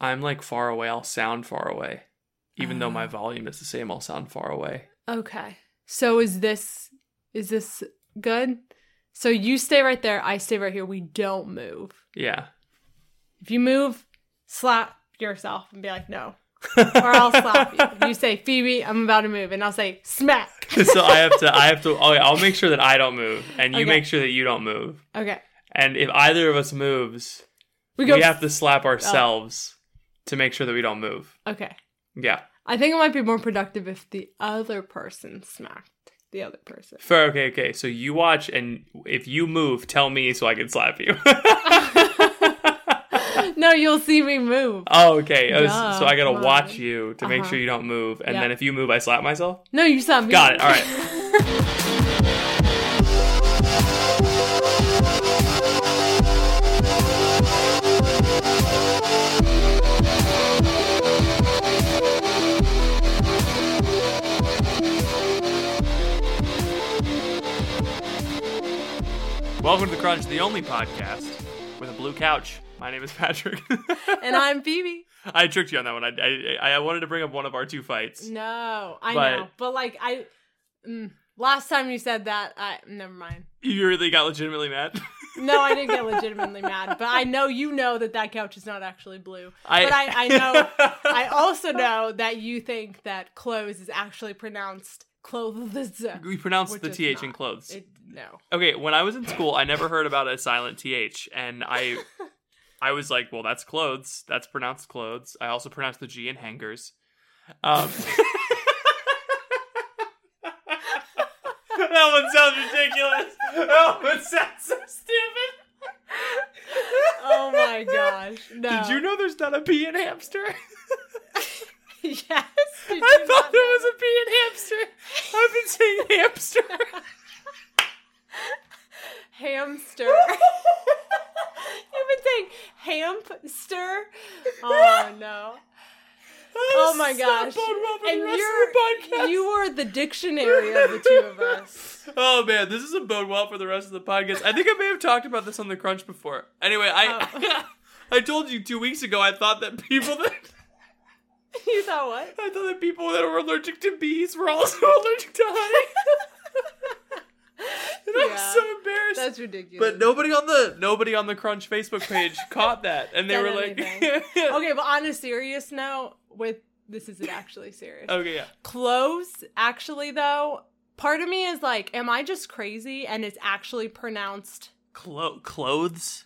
I'm like far away. I'll sound far away. Even though Ah. my volume is the same, I'll sound far away. Okay. So is this is this good? So you stay right there, I stay right here. We don't move. Yeah. If you move, slap yourself and be like, no. or I'll slap you. If you say, Phoebe, I'm about to move, and I'll say, smack. so I have to. I have to. Oh, I'll make sure that I don't move, and you Okay. make sure that you don't move. Okay. And if either of us moves, We go, we, have to slap ourselves to make sure that we don't move. Okay. Yeah. I think it might be more productive if the other person smacked the other person. Fair. Okay. Okay. So you watch, and if you move, tell me so I can slap you. no, you'll see me move. oh, okay. Oh, Duh, so I gotta watch you to make Uh-huh. sure you don't move, and Yeah. then if you move, I slap myself. No, you slap me. Got it. All right. Welcome to the Crunch, the only podcast with a blue couch. My name is Patrick. and I'm Phoebe. I tricked you on that one. I, I I wanted to bring up one of our two fights. No, I But- know, but like I, mm, last time you said that, I never mind. You really got legitimately mad. No, I didn't get legitimately mad, but I know you know that that couch is not actually blue. I- but I, I know, I also know that you think that clothes is actually pronounced clothes. we pronounce which the is th in not. clothes. It, no. Okay, when I was in school, I never heard about a silent th, and I, I was like, well, that's clothes. That's pronounced clothes. I also pronounced the g in hangers. Um, that one sounds ridiculous. That one sounds so stupid. Oh my gosh. No. Did you know there's not a p in hamster? yes. I thought there know was a p in hamster. I've been saying hamster. hamster. You've been saying hamster. Oh no. Oh my gosh. And you're you are the dictionary of the two of us. Oh man, this isn't bode well for the rest of the podcast. I think I may have talked about this on the Crunch before. Anyway, I Oh. I told you two weeks ago I thought that people that You thought what? I thought that people that were allergic to bees were also allergic to honey. And I was Yeah. so embarrassed. That's ridiculous. but nobody on the nobody on the Crunch Facebook page caught that, and they Said were like, okay, but on a serious note, with this isn't actually serious. okay, yeah. Clothes, actually, though, part of me is like, am I just crazy and it's actually pronounced? Clo- clothes.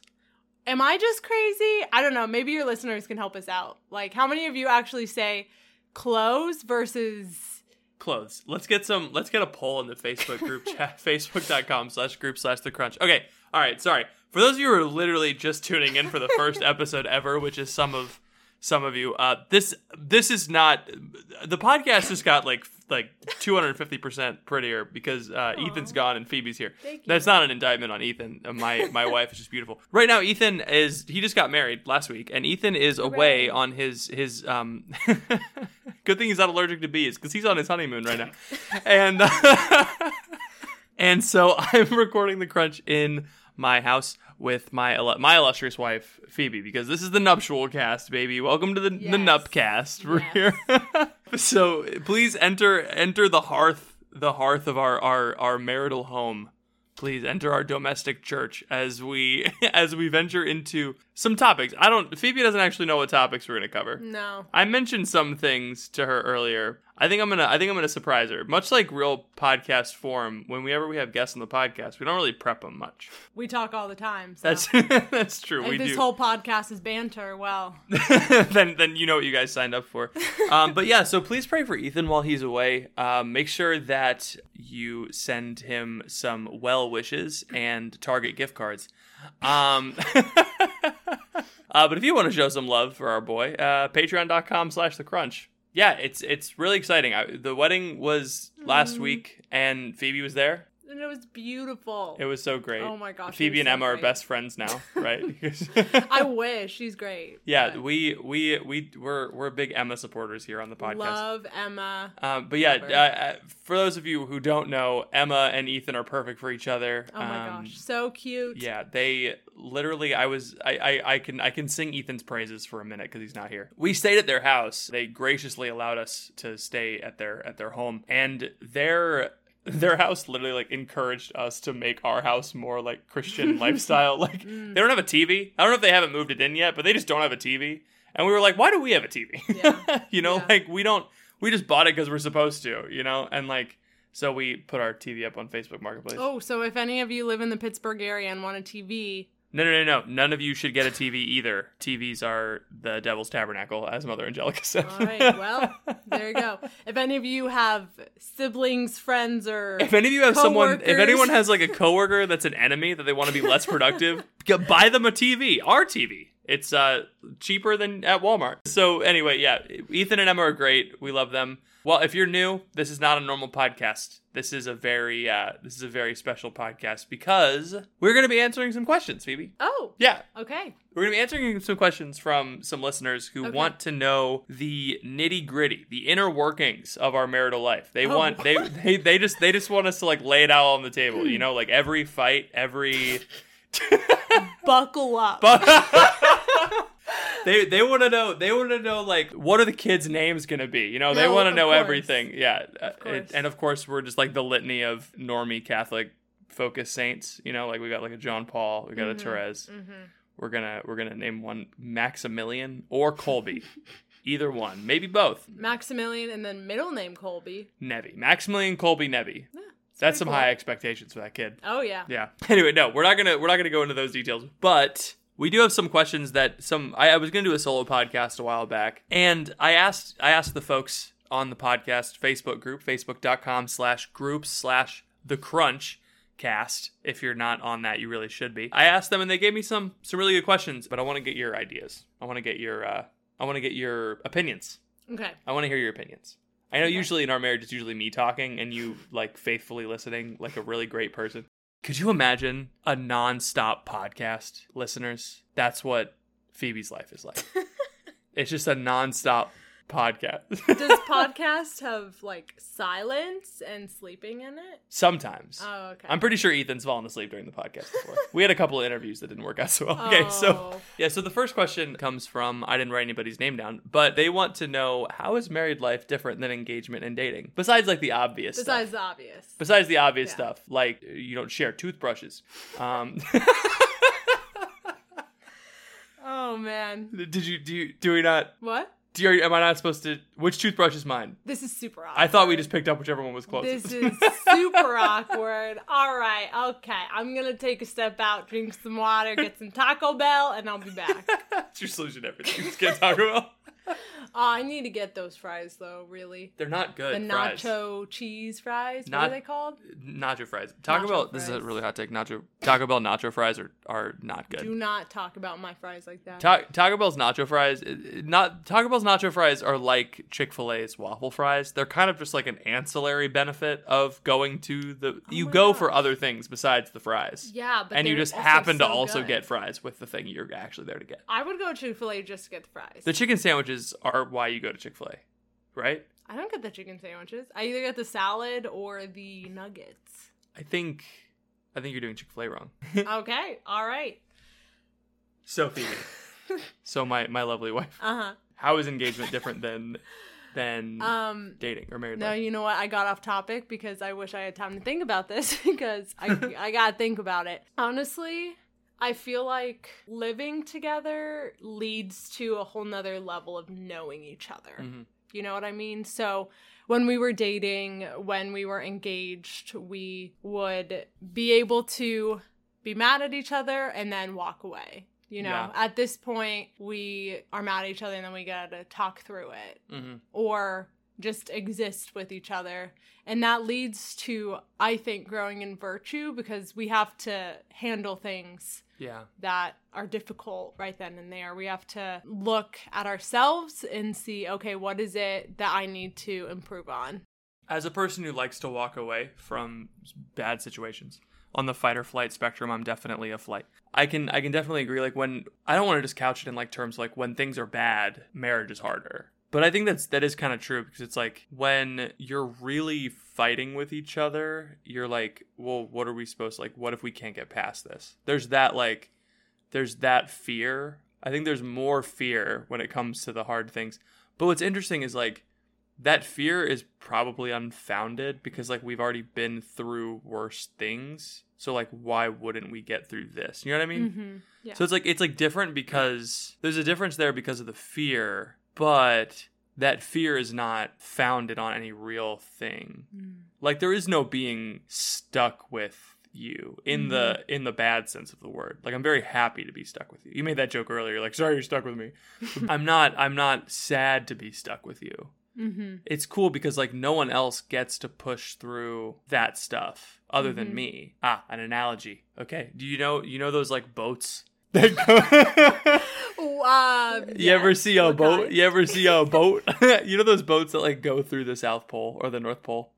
Am I just crazy? I don't know. Maybe your listeners can help us out. Like, how many of you actually say clothes versus. Clothes. Let's get some. Let's get a poll in the Facebook group chat. Facebook.com slash group slash the crunch. Okay. All right. Sorry for those of you who are literally just tuning in for the first episode ever, which is some of some of you. Uh, this this is not the podcast just got like like 250 percent prettier because uh, Ethan's gone and Phoebe's here. That's not an indictment on Ethan. Uh, My my wife is just beautiful. Right now, Ethan is he just got married last week, and Ethan is away on his his um. good thing he's not allergic to bees because he's on his honeymoon right now, and and so I'm recording the crunch in my house with my my illustrious wife Phoebe because this is the nuptial cast, baby. Welcome to the the Yes. Nupcast. We're Yes. here. so please enter enter the hearth the hearth of our our our marital home. Please enter our domestic church as we as we venture into some topics. I don't. Phoebe doesn't actually know what topics we're gonna cover. No. I mentioned some things to her earlier. I think I'm gonna. I think I'm gonna surprise her. Much like real podcast form, whenever we have guests on the podcast, we don't really prep them much. We talk all the time. So. That's that's true. if we this do. whole podcast is banter, well, then then you know what you guys signed up for. Um, but yeah, so please pray for Ethan while he's away. Um, make sure that you send him some well wishes and Target gift cards. Um, uh, but if you want to show some love for our boy, uh, patreon.com slash the crunch. Yeah, it's it's really exciting. I, the wedding was last week, and Phoebe was there. Was beautiful. It was so great. Oh my gosh, Phoebe and so Emma are best friends now, right? I wish she's great. Yeah, but we we we we're we're big Emma supporters here on the podcast. love Emma. Um, but yeah, uh, uh, for those of you who don't know, Emma and Ethan are perfect for each other. Oh my Um, gosh, so cute. Yeah, they literally. I was. I. I, I can. I can sing Ethan's praises for a minute because he's not here. We stayed at their house. They graciously allowed us to stay at their at their home, and their their house literally like encouraged us to make our house more like Christian lifestyle. Like Mm. they don't have a TV. I don't know if they haven't moved it in yet, but they just don't have a TV. And we were like, why do we have a TV? Yeah. you know, Yeah. like we don't. We just bought it because we're supposed to. You know, and like. So we put our TV up on Facebook Marketplace. Oh, so if any of you live in the Pittsburgh area and want a TV, No, no, no, no. None of you should get a TV either. TVs are the devil's tabernacle, as Mother Angelica said. all right, well, there you go. If any of you have siblings, friends, or if any of you have someone, if anyone has like a coworker that's an enemy that they want to be less productive, buy them a TV. Our TV. It's uh cheaper than at Walmart. So anyway, yeah, Ethan and Emma are great. We love them. Well, if you're new, this is not a normal podcast. This is a very uh this is a very special podcast because we're going to be answering some questions, Phoebe. oh, Yeah, okay, We're going to be answering some questions from some listeners who Okay. want to know the nitty gritty, the inner workings of our marital life. They Oh. want they, they they just they just want us to like lay it out on the table. You know, like every fight, every. buckle up. they they want to know they want to know like what are the kids' names going to be? You know, they want to know course. everything. Yeah, Uh, course. it- and of course we're just like the litany of normie Catholic focused saints. You know, like we got like a John Paul, we got Mm-hmm. a Therese. We're gonna we're gonna name one Maximilian or Kolbe, either one, maybe both. Maximilian and then middle name Kolbe. Neve, Maximilian Kolbe Neve. That's pretty some cool. high expectations for that kid. Oh yeah. Yeah. Anyway, no, we're not gonna we're not gonna go into those details, but we do have some questions that some I, I was gonna do a solo podcast a while back, and I asked I asked the folks on the podcast Facebook group, facebook.com slash groups slash the crunch cast. If you're not on that, you really should be. I asked them and they gave me some some really good questions, but I want to get your ideas. I want to get your uh I want to get your opinions. Okay. I want to hear your opinions. I know usually in our marriage it's usually me talking and you like faithfully listening like a really great person. Could you imagine a non-stop podcast, listeners? That's what Phoebe's life is like. it's just a non-stop podcast. Does podcast have like silence and sleeping in it? Sometimes. Oh, okay. I'm pretty sure Ethan's fallen asleep during the podcast before. we had a couple of interviews that didn't work out so well. Okay, so Oh. yeah, so the first question comes from I didn't write anybody's name down, but they want to know how is married life different than engagement and dating? Besides like the obvious stuff. Besides the obvious. Besides the obvious Yeah. stuff, like you don't share toothbrushes. Um, Oh man. did you do? You, do we not? What? Am I not supposed to? Which toothbrush is mine? This is super awkward. I thought we just picked up whichever one was closest. This is super awkward. All right, okay. I'm gonna take a step out, drink some water, get some Taco Bell, and I'll be back. That's your solution to everything. Just get Taco Bell. Oh, I need to get those fries though. Really, They're not good. the fries. nacho cheese fries. what are they called? nacho fries. Taco Nacho Bell. This is a really hot take. Nacho Taco Bell nacho fries are, are not good. Do not talk about my fries like that. Ta- Taco Bell's nacho fries, not Taco Bell's nacho fries are like Chick Fil A's waffle fries. They're kind of just like an ancillary benefit of going to the. Oh you Oh my go gosh. for other things besides the fries. yeah, but and you just happen to also good. get fries with the thing you're actually there to get. I would go to Chick Fil A just to get the fries. The chicken sandwiches are why you go to Chick Fil A, right? I don't get the chicken sandwiches. I either get the salad or the nuggets. I think, I think you're doing Chick Fil A wrong. okay, all right. so Phoebe, so my my lovely wife, Uh huh. how is engagement different than than Um, dating or married No, life? you know what? I got off topic because I wish I had time to think about this because I I gotta think about it. Honestly, I feel like living together leads to a whole nother level of knowing each other. Mhm. You know what I mean? So when we were dating, when we were engaged, we would be able to be mad at each other and then walk away. You know, Yeah. at this point, we are mad at each other and then we gotta talk through it hmm or just exist with each other. And that leads to, I think, growing in virtue because we have to handle things Yeah. that are difficult right then and there. We have to look at ourselves and see, okay, what is it that I need to improve on? As a person who likes to walk away from bad situations on the fight or flight spectrum, I'm definitely a flight. I can I can definitely agree. Like when I don't want to just couch it in like terms like when things are bad, marriage is harder. But I think that's that is kind of true because it's like when you're really fighting with each other, you're like, well, what are we supposed to like? What if we can't get past this? There's that like, there's that fear. I think there's more fear when it comes to the hard things. But what's interesting is like that fear is probably unfounded because like we've already been through worse things. So like why wouldn't we get through this? You know what I mean? Mm-hmm. Yeah. So it's like it's like different because there's a difference there because of the fear, but that fear is not founded on any real thing. Like there is no being stuck with you in the in the bad sense of the word. Like I'm very happy to be stuck with you. You made that joke earlier like sorry you're stuck with me. I'm not I'm not sad to be stuck with you Mm-hmm. it's cool because like no one else gets to push through that stuff other than me. Ah, an analogy. Okay. Do you know you know those like boats that go Um, You ever see a boat? You ever see a boat? you know those boats that like go through the South Pole or the North Pole?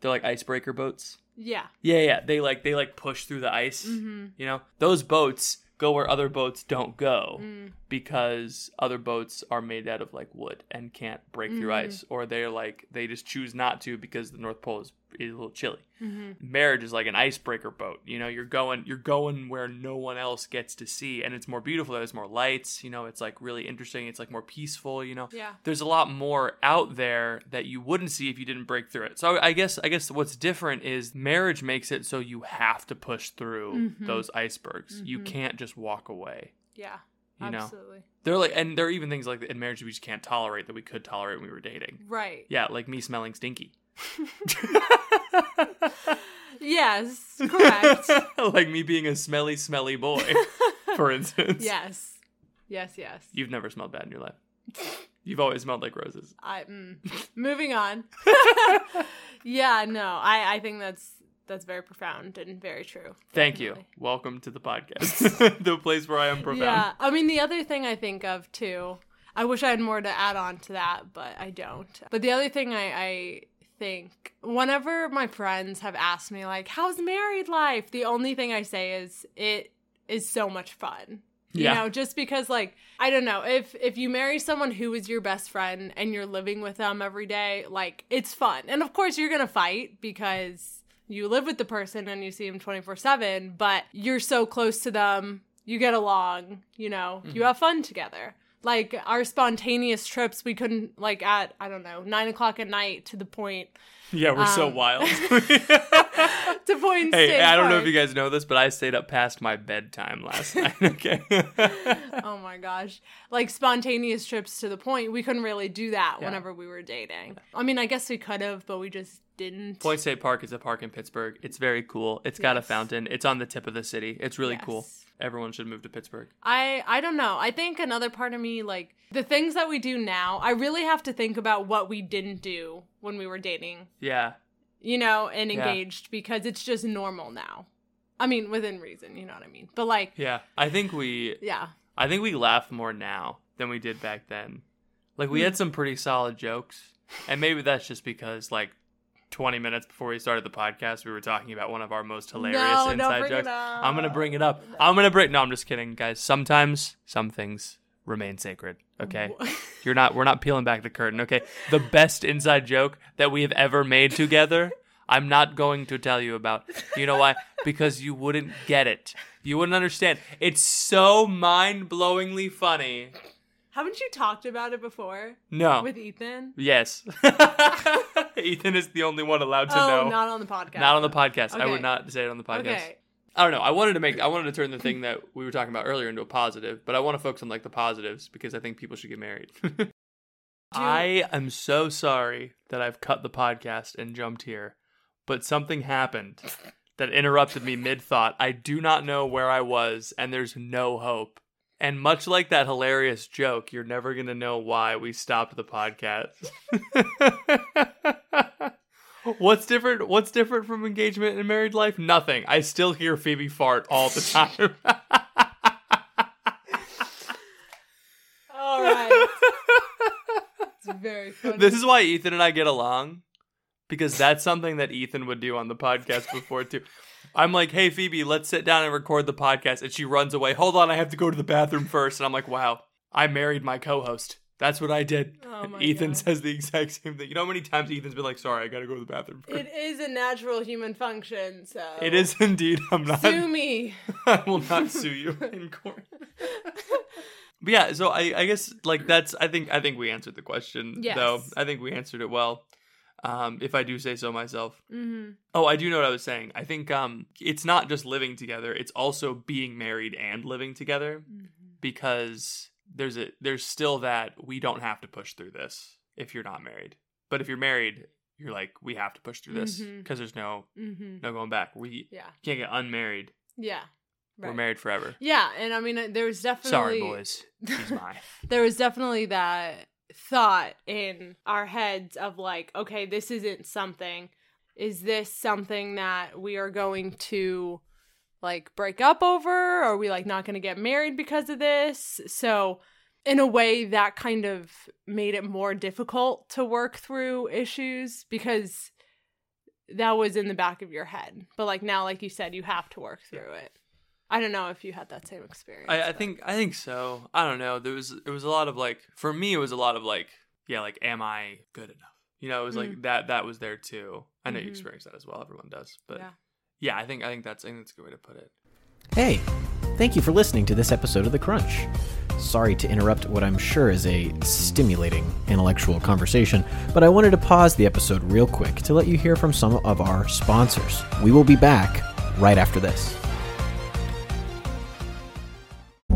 They're like icebreaker boats. Yeah. Yeah, yeah. They like they like push through the ice. Mm-hmm. You know, those boats go where other boats don't go Mm. Because other boats are made out of like wood and can't break through Mm-hmm. ice, or they're like they just choose not to because the North Pole is, is a little chilly. Mm-hmm. Marriage is like an icebreaker boat. You know, you're going you're going where no one else gets to see, and it's more beautiful. There's more lights. You know, it's like really interesting. It's like more peaceful. You know, Yeah. there's a lot more out there that you wouldn't see if you didn't break through it. So I guess I guess what's different is marriage makes it so you have to push through Mm-hmm. those icebergs. You can't just walk away. Yeah. You know. Absolutely. They're like, and there are even things like in marriage we just can't tolerate that we could tolerate when we were dating. Right. Yeah, like me smelling stinky. Yes. Correct. like me being a smelly, smelly boy, for instance. yes. Yes. Yes. You've never smelled bad in your life. You've always smelled like roses. I mm. moving on. yeah, no, I I think that's that's very profound and very true. Thank you. Welcome to the podcast, the place where I am profound. Yeah, I mean the other thing I think of too. I wish I had more to add on to that, but I don't. But the other thing I, I think whenever my friends have asked me like, "How's married life?" the only thing I say is it is so much fun. You Yeah. know, just because like I don't know, if if you marry someone who is your best friend and you're living with them every day, like it's fun. And of course you're going to fight because you live with the person and you see them 24/7, but you're so close to them, you get along, you know, you mm-hmm. have fun together. Like our spontaneous trips, we couldn't like at I don't know nine o'clock at night to the point Yeah, we're so Um, wild. to point. hey, I don't know if you guys know this, but I stayed up past my bedtime last night. Okay. oh my gosh like spontaneous trips to the point we couldn't really do that Yeah. whenever we were dating i mean i guess we could have but we just didn't Point State Park is a park in Pittsburgh. It's very cool. It's got a fountain. It's on the tip of the city. It's really cool. Everyone should move to Pittsburgh. i i don't know i think another part of me like the things that we do now i really have to think about what we didn't do when we were dating Yeah. you know and Yeah. engaged because it's just normal now i mean within reason you know what i mean but like Yeah. I think we yeah I think we laugh more now than we did back then. Like we Hmm. had some pretty solid jokes. And maybe that's just because like 20 minutes before we started the podcast, we were talking about one of our most hilarious No, inside jokes. I'm going to bring it up. I'm going to bring No, I'm just kidding, guys. Sometimes some things remain sacred, okay? You're not we're not peeling back the curtain, okay? The best inside joke that we have ever made together, I'm not going to tell you about. You know why? Because you wouldn't get it. You wouldn't understand. It's so mind-blowingly funny. haven't you talked about it before No. with ethan yes. Ethan is the only one allowed to oh know. not on the podcast Not on the podcast. I would not say it on the podcast. Okay. I don't know. I wanted to make I wanted to turn the thing that we were talking about earlier into a positive, but I want to focus on like the positives because I think people should get married. I am so sorry that I've cut the podcast and jumped here, but something happened that interrupted me mid thought. I do not know where I was, and there's no hope. And much like that hilarious joke, you're never going to know why we stopped the podcast. What's different? What's different from engagement and married life? Nothing. I still hear Phoebe fart all the time. All right. it's very funny. this is why Ethan and I get along because that's something that Ethan would do on the podcast before too. I'm like, "Hey Phoebe, let's sit down and record the podcast." And she runs away. "Hold on, I have to go to the bathroom first. And I'm like, "Wow, I married my co-host. That's what I did." Oh Ethan God. says the exact same thing. You know how many times Ethan's been like, "Sorry, I got to go to the bathroom." First. It is a natural human function, so it is indeed. I'm not Sue me. I will not sue you in court. but yeah, so I, I guess like that's I think I think we answered the question Yes. though. I think we answered it well. Um, if I do say so myself. hmm Oh, I do know what I was saying. I think um it's not just living together, it's also being married and living together because there's a there's still that we don't have to push through this if you're not married. But if you're married, you're like we have to push through this because there's no hmm no going back. We Yeah. can't get unmarried. Yeah. We're married forever. Yeah, and I mean, uh, there was definitely Sorry, boys. He's mine. there was definitely that thought in our heads of like, okay, this isn't something. Is this something that we are going to like break up over? Are we like not going to get married because of this? So, in a way, that kind of made it more difficult to work through issues because that was in the back of your head. But like now, like you said, you have to work through it. I don't know if you had that same experience. I, I think I think so. I don't know. There was it was a lot of like for me it was a lot of like yeah like am I good enough? You know it was like that that was there too. I know you Mhm. experience that as well. Everyone does, but Yeah. yeah, I think I think that's I think that's a good way to put it. Hey, thank you for listening to this episode of The Crunch. Sorry to interrupt what I'm sure is a stimulating intellectual conversation, but I wanted to pause the episode real quick to let you hear from some of our sponsors. We will be back right after this.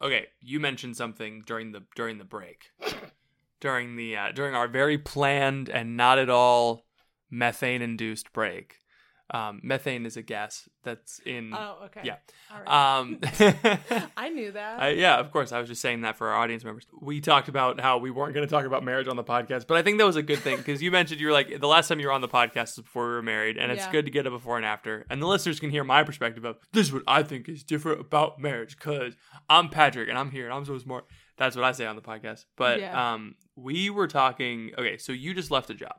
Okay, you mentioned something during the during the break, during the uh, during our very planned and not at all methane induced break. Um, methane is a gas that's in. Oh, okay. Yeah. All right. Um, I knew that. I, yeah, of course. I was just saying that for our audience members. We talked about how we weren't going to talk about marriage on the podcast, but I think that was a good thing because you mentioned you were like the last time you were on the podcast was before we were married, and it's Yeah. good to get a before and after, and the listeners can hear my perspective of this is what I think is different about marriage because I'm Patrick and I'm here and I'm so smart. That's what I say on the podcast. But Yeah. um, we were talking. Okay, so you just left a job,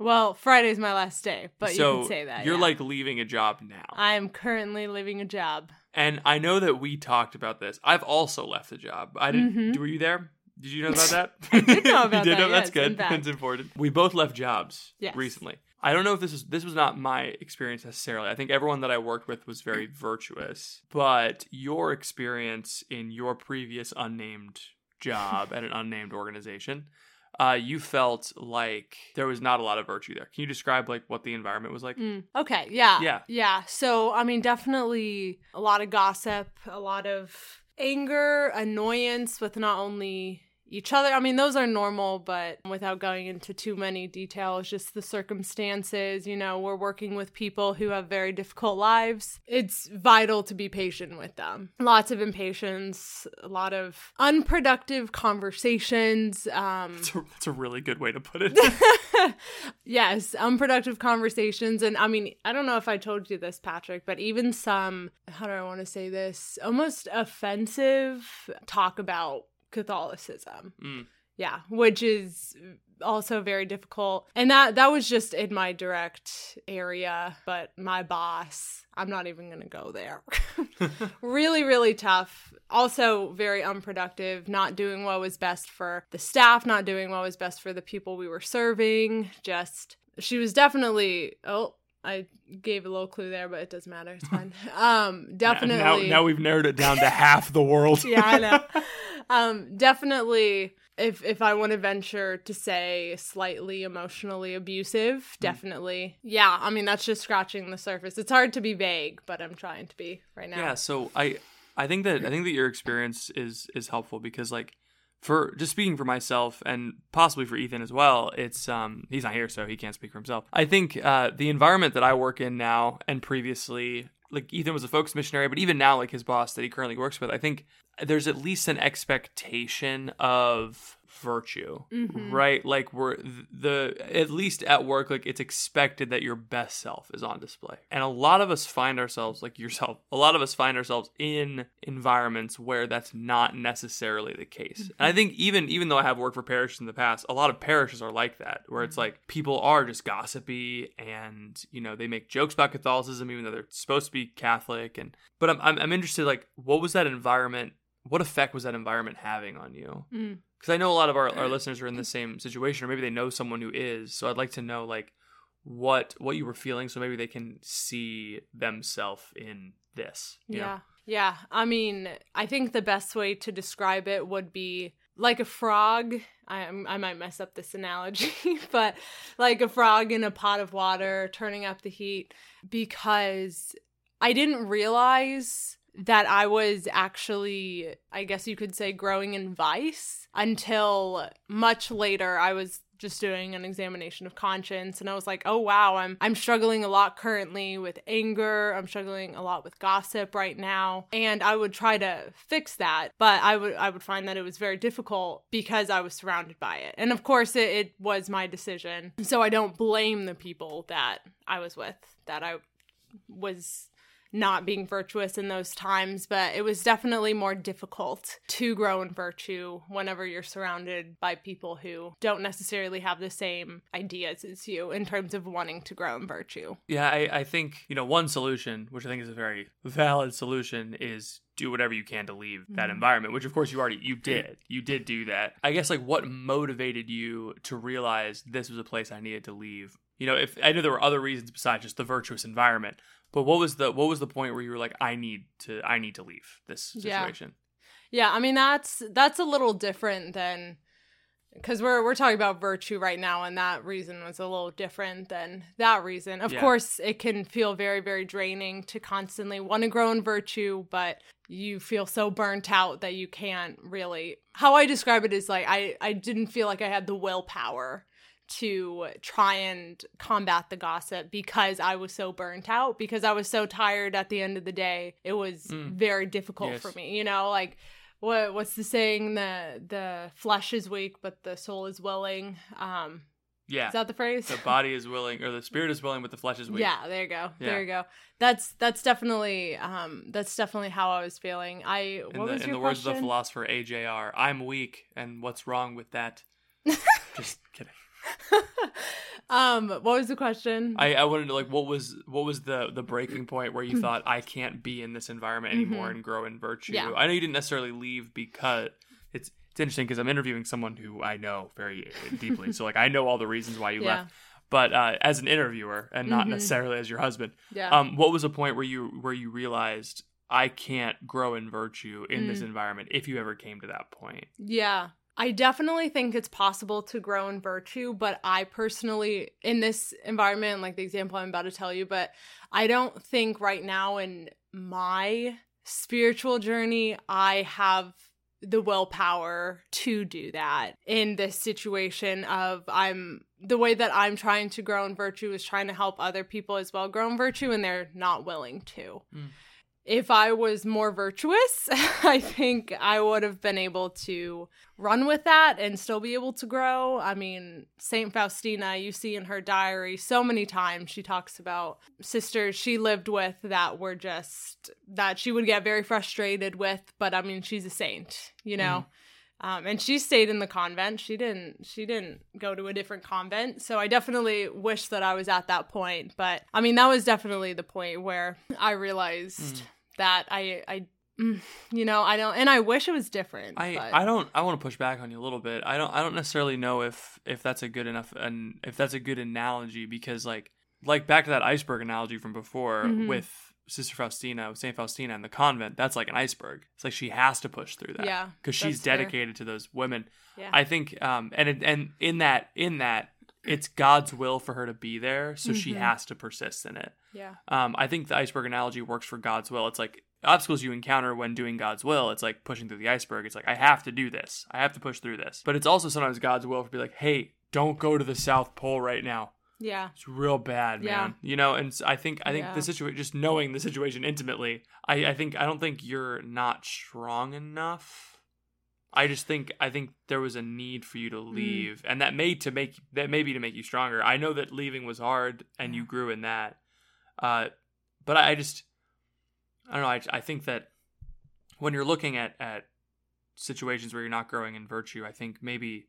well, Friday's my last day, but so you can say that. you're yeah. like leaving a job now. I am currently leaving a job. And I know that we talked about this. I've also left a job. I didn't. Mhm. Were you there? Did you know about that? I did know about you did that, Know? That's good. That's important. We both left jobs Yes. recently. I don't know if this is this was not my experience necessarily. I think everyone that I worked with was very virtuous. But your experience in your previous unnamed job at an unnamed organization, uh, you felt like there was not a lot of virtue there. Can you describe like what the environment was like? Mm, Okay, yeah. Yeah. Yeah. So, I mean, definitely a lot of gossip, a lot of anger, annoyance with not only each other. I mean, those are normal, but without going into too many details, just the circumstances. You know, we're working with people who have very difficult lives. It's vital to be patient with them. Lots of impatience, a lot of unproductive conversations. Um, That's a, that's a really good way to put it. yes, unproductive conversations. And I mean, I don't know if I told you this, Patrick, but even some, how do I want to say this? Almost offensive talk about Catholicism. Mm. Yeah, which is also very difficult. And that that was just in my direct area, but my boss, I'm not even going to go there. really really tough. Also very unproductive, not doing what was best for the staff, not doing what was best for the people we were serving. Just she was definitely oh I gave a little clue there, but it doesn't matter. It's fine. Um, definitely. Now, now we've narrowed it down to half the world. yeah, I know. Um, definitely. If if I want to venture to say slightly emotionally abusive, definitely. Yeah, I mean that's just scratching the surface. It's hard to be vague, but I'm trying to be right now. Yeah, so I I think that I think that your experience is is helpful because like for just speaking for myself and possibly for Ethan as well, it's um he's not here so he can't speak for himself. I think uh the environment that I work in now and previously like Ethan was a focus missionary, but even now like his boss that he currently works with, I think there's at least an expectation of virtue Mhm. right? Like we're the at least at work like it's expected that your best self is on display. And a lot of us find ourselves like yourself a lot of us find ourselves in environments where that's not necessarily the case. And i think even even though i have worked for parishes in the past a lot of parishes are like that where it's like people are just gossipy and you know they make jokes about catholicism even though they're supposed to be catholic. And but i'm i'm, I'm interested like what was that environment what effect was that environment having on you? Mm. Because I know a lot of our, our listeners are in the same situation, or maybe they know someone who is. So I'd like to know like what what you were feeling, so maybe they can see themselves in this. you know? Yeah. Yeah. I mean, I think the best way to describe it would be like a frog. I, I might mess up this analogy, but like a frog in a pot of water, turning up the heat, because I didn't realize that I was actually, I guess you could say, growing in vice until much later. I was just doing an examination of conscience and I was like, "Oh wow, I'm I'm struggling a lot currently with anger. I'm struggling a lot with gossip right now." And I would try to fix that, but I would I would find that it was very difficult because I was surrounded by it. And of course, it, it was my decision. So I don't blame the people that I was with that I was not being virtuous in those times, but it was definitely more difficult to grow in virtue whenever you're surrounded by people who don't necessarily have the same ideas as you in terms of wanting to grow in virtue. Yeah, I, I think you know one solution, which I think is a very valid solution, is do whatever you can to leave that Mhm. environment. Which of course you already you did. You did do that. I guess like what motivated you to realize this was a place I needed to leave. You know, if I know there were other reasons besides just the virtuous environment, but what was the what was the point where you were like, I need to I need to leave this Yeah. situation? Yeah, I mean that's that's a little different than because we're we're talking about virtue right now, and that reason was a little different than that reason. Of Yeah. course, it can feel very very draining to constantly want to grow in virtue, but you feel so burnt out that you can't really. How I describe it is like I I didn't feel like I had the willpower to try and combat the gossip because I was so burnt out because I was so tired at the end of the day. It was Mm. very difficult Yes. for me, you know, like what what's the saying the the flesh is weak but the soul is willing. Um Yeah. is that the phrase? the body is willing or the spirit is willing but the flesh is weak. Yeah, there you go. Yeah. There you go. That's that's definitely um that's definitely how I was feeling. I In the, was in the words of the philosopher AJR, I'm weak, and what's wrong with that? Just. um what was the question? I, I wanted to like what was what was the the breaking point where you thought I can't be in this environment anymore and grow in virtue. Mm-hmm. Yeah. I know you didn't necessarily leave because it's it's interesting because I'm interviewing someone who I know very deeply, so like I know all the reasons why you Yeah. left. But uh, as an interviewer and not Mhm. necessarily as your husband, yeah. um, what was a point where you where you realized I can't grow in virtue in this Mm. environment if you ever came to that point? Yeah. I definitely think it's possible to grow in virtue, but I personally, in this environment, like the example I'm about to tell you, but I don't think right now in my spiritual journey, I have the willpower to do that in this situation of I'm the way that I'm trying to grow in virtue is trying to help other people as well grow in virtue and they're not willing to. Mm. If I was more virtuous, I think I would have been able to run with that and still be able to grow. I mean, Saint Faustina, you see in her diary so many times she talks about sisters she lived with that were just that she would get very frustrated with, but I mean, she's a saint, you know. Um, and she stayed in the convent. She didn't. She didn't go to a different convent. So I definitely wish that I was at that point. But I mean, that was definitely the point where I realized Mm. That I, I, mm, you know, I don't. And I wish it was different. I, but- I don't I want to push back on you a little bit. I don't I don't necessarily know if if that's a good enough and if that's a good analogy because like like back to that iceberg analogy from before Mhm. with Sister Faustina, Saint Faustina and the convent. That's like an iceberg. It's like she has to push through that. Yeah, because she's that's fair. dedicated to those women. Yeah. I think um and and in that in that it's God's will for her to be there, so she Mhm. has to persist in it. yeah. Um, I think the iceberg analogy works for God's will. It's like obstacles you encounter when doing God's will. It's like pushing through the iceberg. It's like I have to do this. I have to push through this. But it's also sometimes God's will for be like, hey, don't go to the South Pole right now. Yeah. It's real bad, man. Yeah. You know, and I think I think Yeah. the situation, just knowing the situation intimately, I, I think I don't think you're not strong enough. I just think I think there was a need for you to Mm. leave, and that may to make that maybe to make you stronger. I know that leaving was hard, and you grew in that. Uh, but I, I just I don't know. I I think that when you're looking at at situations where you're not growing in virtue, I think maybe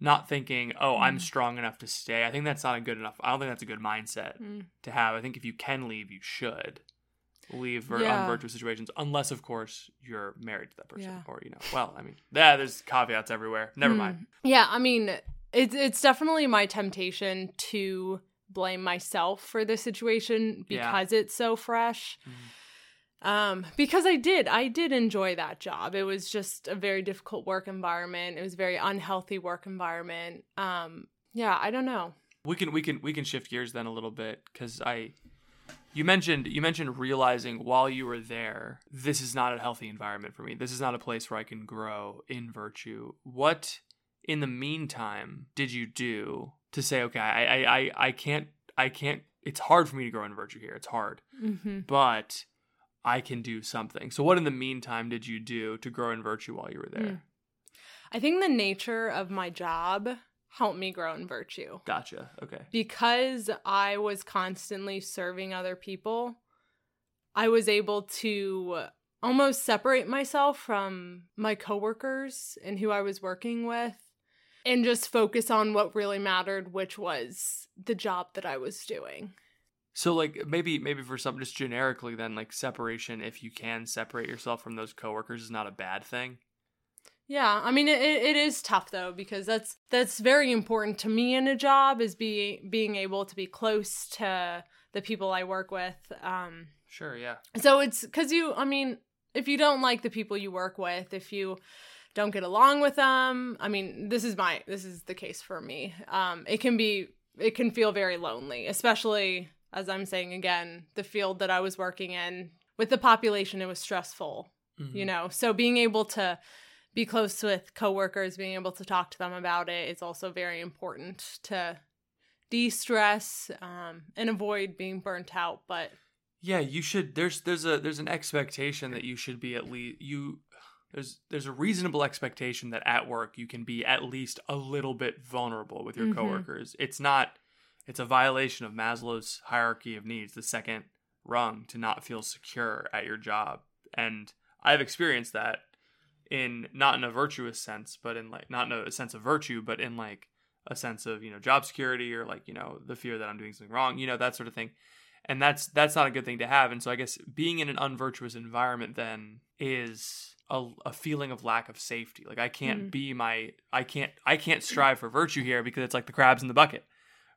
not thinking, "Oh, I'm Mm. strong enough to stay." I think that's not a good enough. I don't think that's a good mindset Mm. to have. I think if you can leave, you should leave vir- Yeah. unvirtuous situations, unless of course you're married to that person, Yeah. or you know. Well, I mean, yeah, there's caveats everywhere. Never Mm. mind. Yeah, I mean, it's it's definitely my temptation to blame myself for the situation Yeah. because it's so fresh. Mhm. Um, because I did, I did enjoy that job. It was just a very difficult work environment. It was a very unhealthy work environment. Um, yeah, I don't know. We can we can we can shift gears then a little bit because I. You mentioned you mentioned realizing while you were there, this is not a healthy environment for me. This is not a place where I can grow in virtue. What in the meantime did you do to say, okay, I I, I, can't I can't it's hard for me to grow in virtue here. It's hard. Mm-hmm. but I can do something. So, what in the meantime did you do to grow in virtue while you were there? Mm. I think the nature of my job helped me grow in virtue. Gotcha. Okay. because I was constantly serving other people, I was able to almost separate myself from my coworkers and who I was working with and just focus on what really mattered, which was the job that I was doing. So, like maybe maybe for some just generically, then like separation, if you can separate yourself from those coworkers, is not a bad thing. Yeah, I mean it, it is tough though because that's that's very important to me in a job is being being able to be close to the people I work with. Um Sure. Yeah. So it's because you, I mean, if you don't like the people you work with, if you don't get along with them, I mean, this is my, this is the case for me. Um, it can be, it can feel very lonely, especially as I'm saying again, the field that I was working in with the population, it was stressful, Mhm. you know? So being able to be close with coworkers, being able to talk to them about it is also very important to de-stress um, and avoid being burnt out. But Yeah, you should. There's there's a there's an expectation that you should be at least you. There's there's a reasonable expectation that at work you can be at least a little bit vulnerable with your Mhm. coworkers. It's not. It's a violation of Maslow's hierarchy of needs, the second rung, to not feel secure at your job. And I've experienced that in not in a virtuous sense, but in like not in a sense of virtue, but in like a sense of you know job security or like you know the fear that I'm doing something wrong, you know that sort of thing. And that's that's not a good thing to have. And so i guess being in an unvirtuous environment then is a, a feeling of lack of safety. Like i can't Mhm. be my i can't i can't strive for virtue here because it's like the crabs in the bucket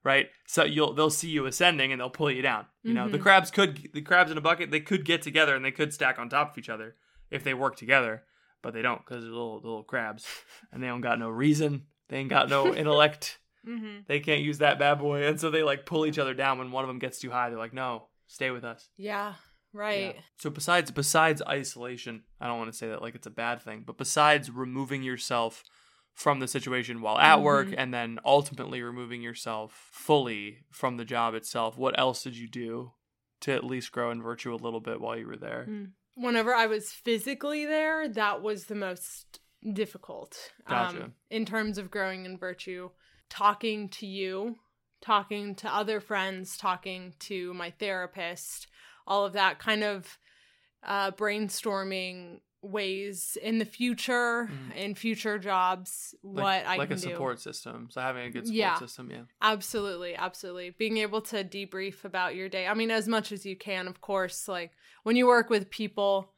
right? So you'll they'll see you ascending and they'll pull you down. You know the Mhm. crabs could the crabs in a bucket they could get together and they could stack on top of each other if they work together but they don't because they're little little crabs and they don't got no reason they ain't got no intellect mm-hmm. they can't use that bad boy and so they like pull each other down when one of them gets too high they're like no stay with us yeah, right. Yeah. so besides besides isolation i don't want to say that like it's a bad thing but besides removing yourself from the situation while at work Mhm. and then ultimately removing yourself fully from the job itself what else did you do to at least grow in virtue a little bit while you were there Mm. Whenever I was physically there, that was the most difficult. Gotcha. Um, in terms of growing in virtue, talking to you, talking to other friends, talking to my therapist, all of that kind of uh, brainstorming ways in the future, in future jobs. Like, what I like a do. support system. So having a good support Yeah. system, yeah. Absolutely, absolutely. Being able to debrief about your day. I mean, as much as you can, of course. Like when you work with people,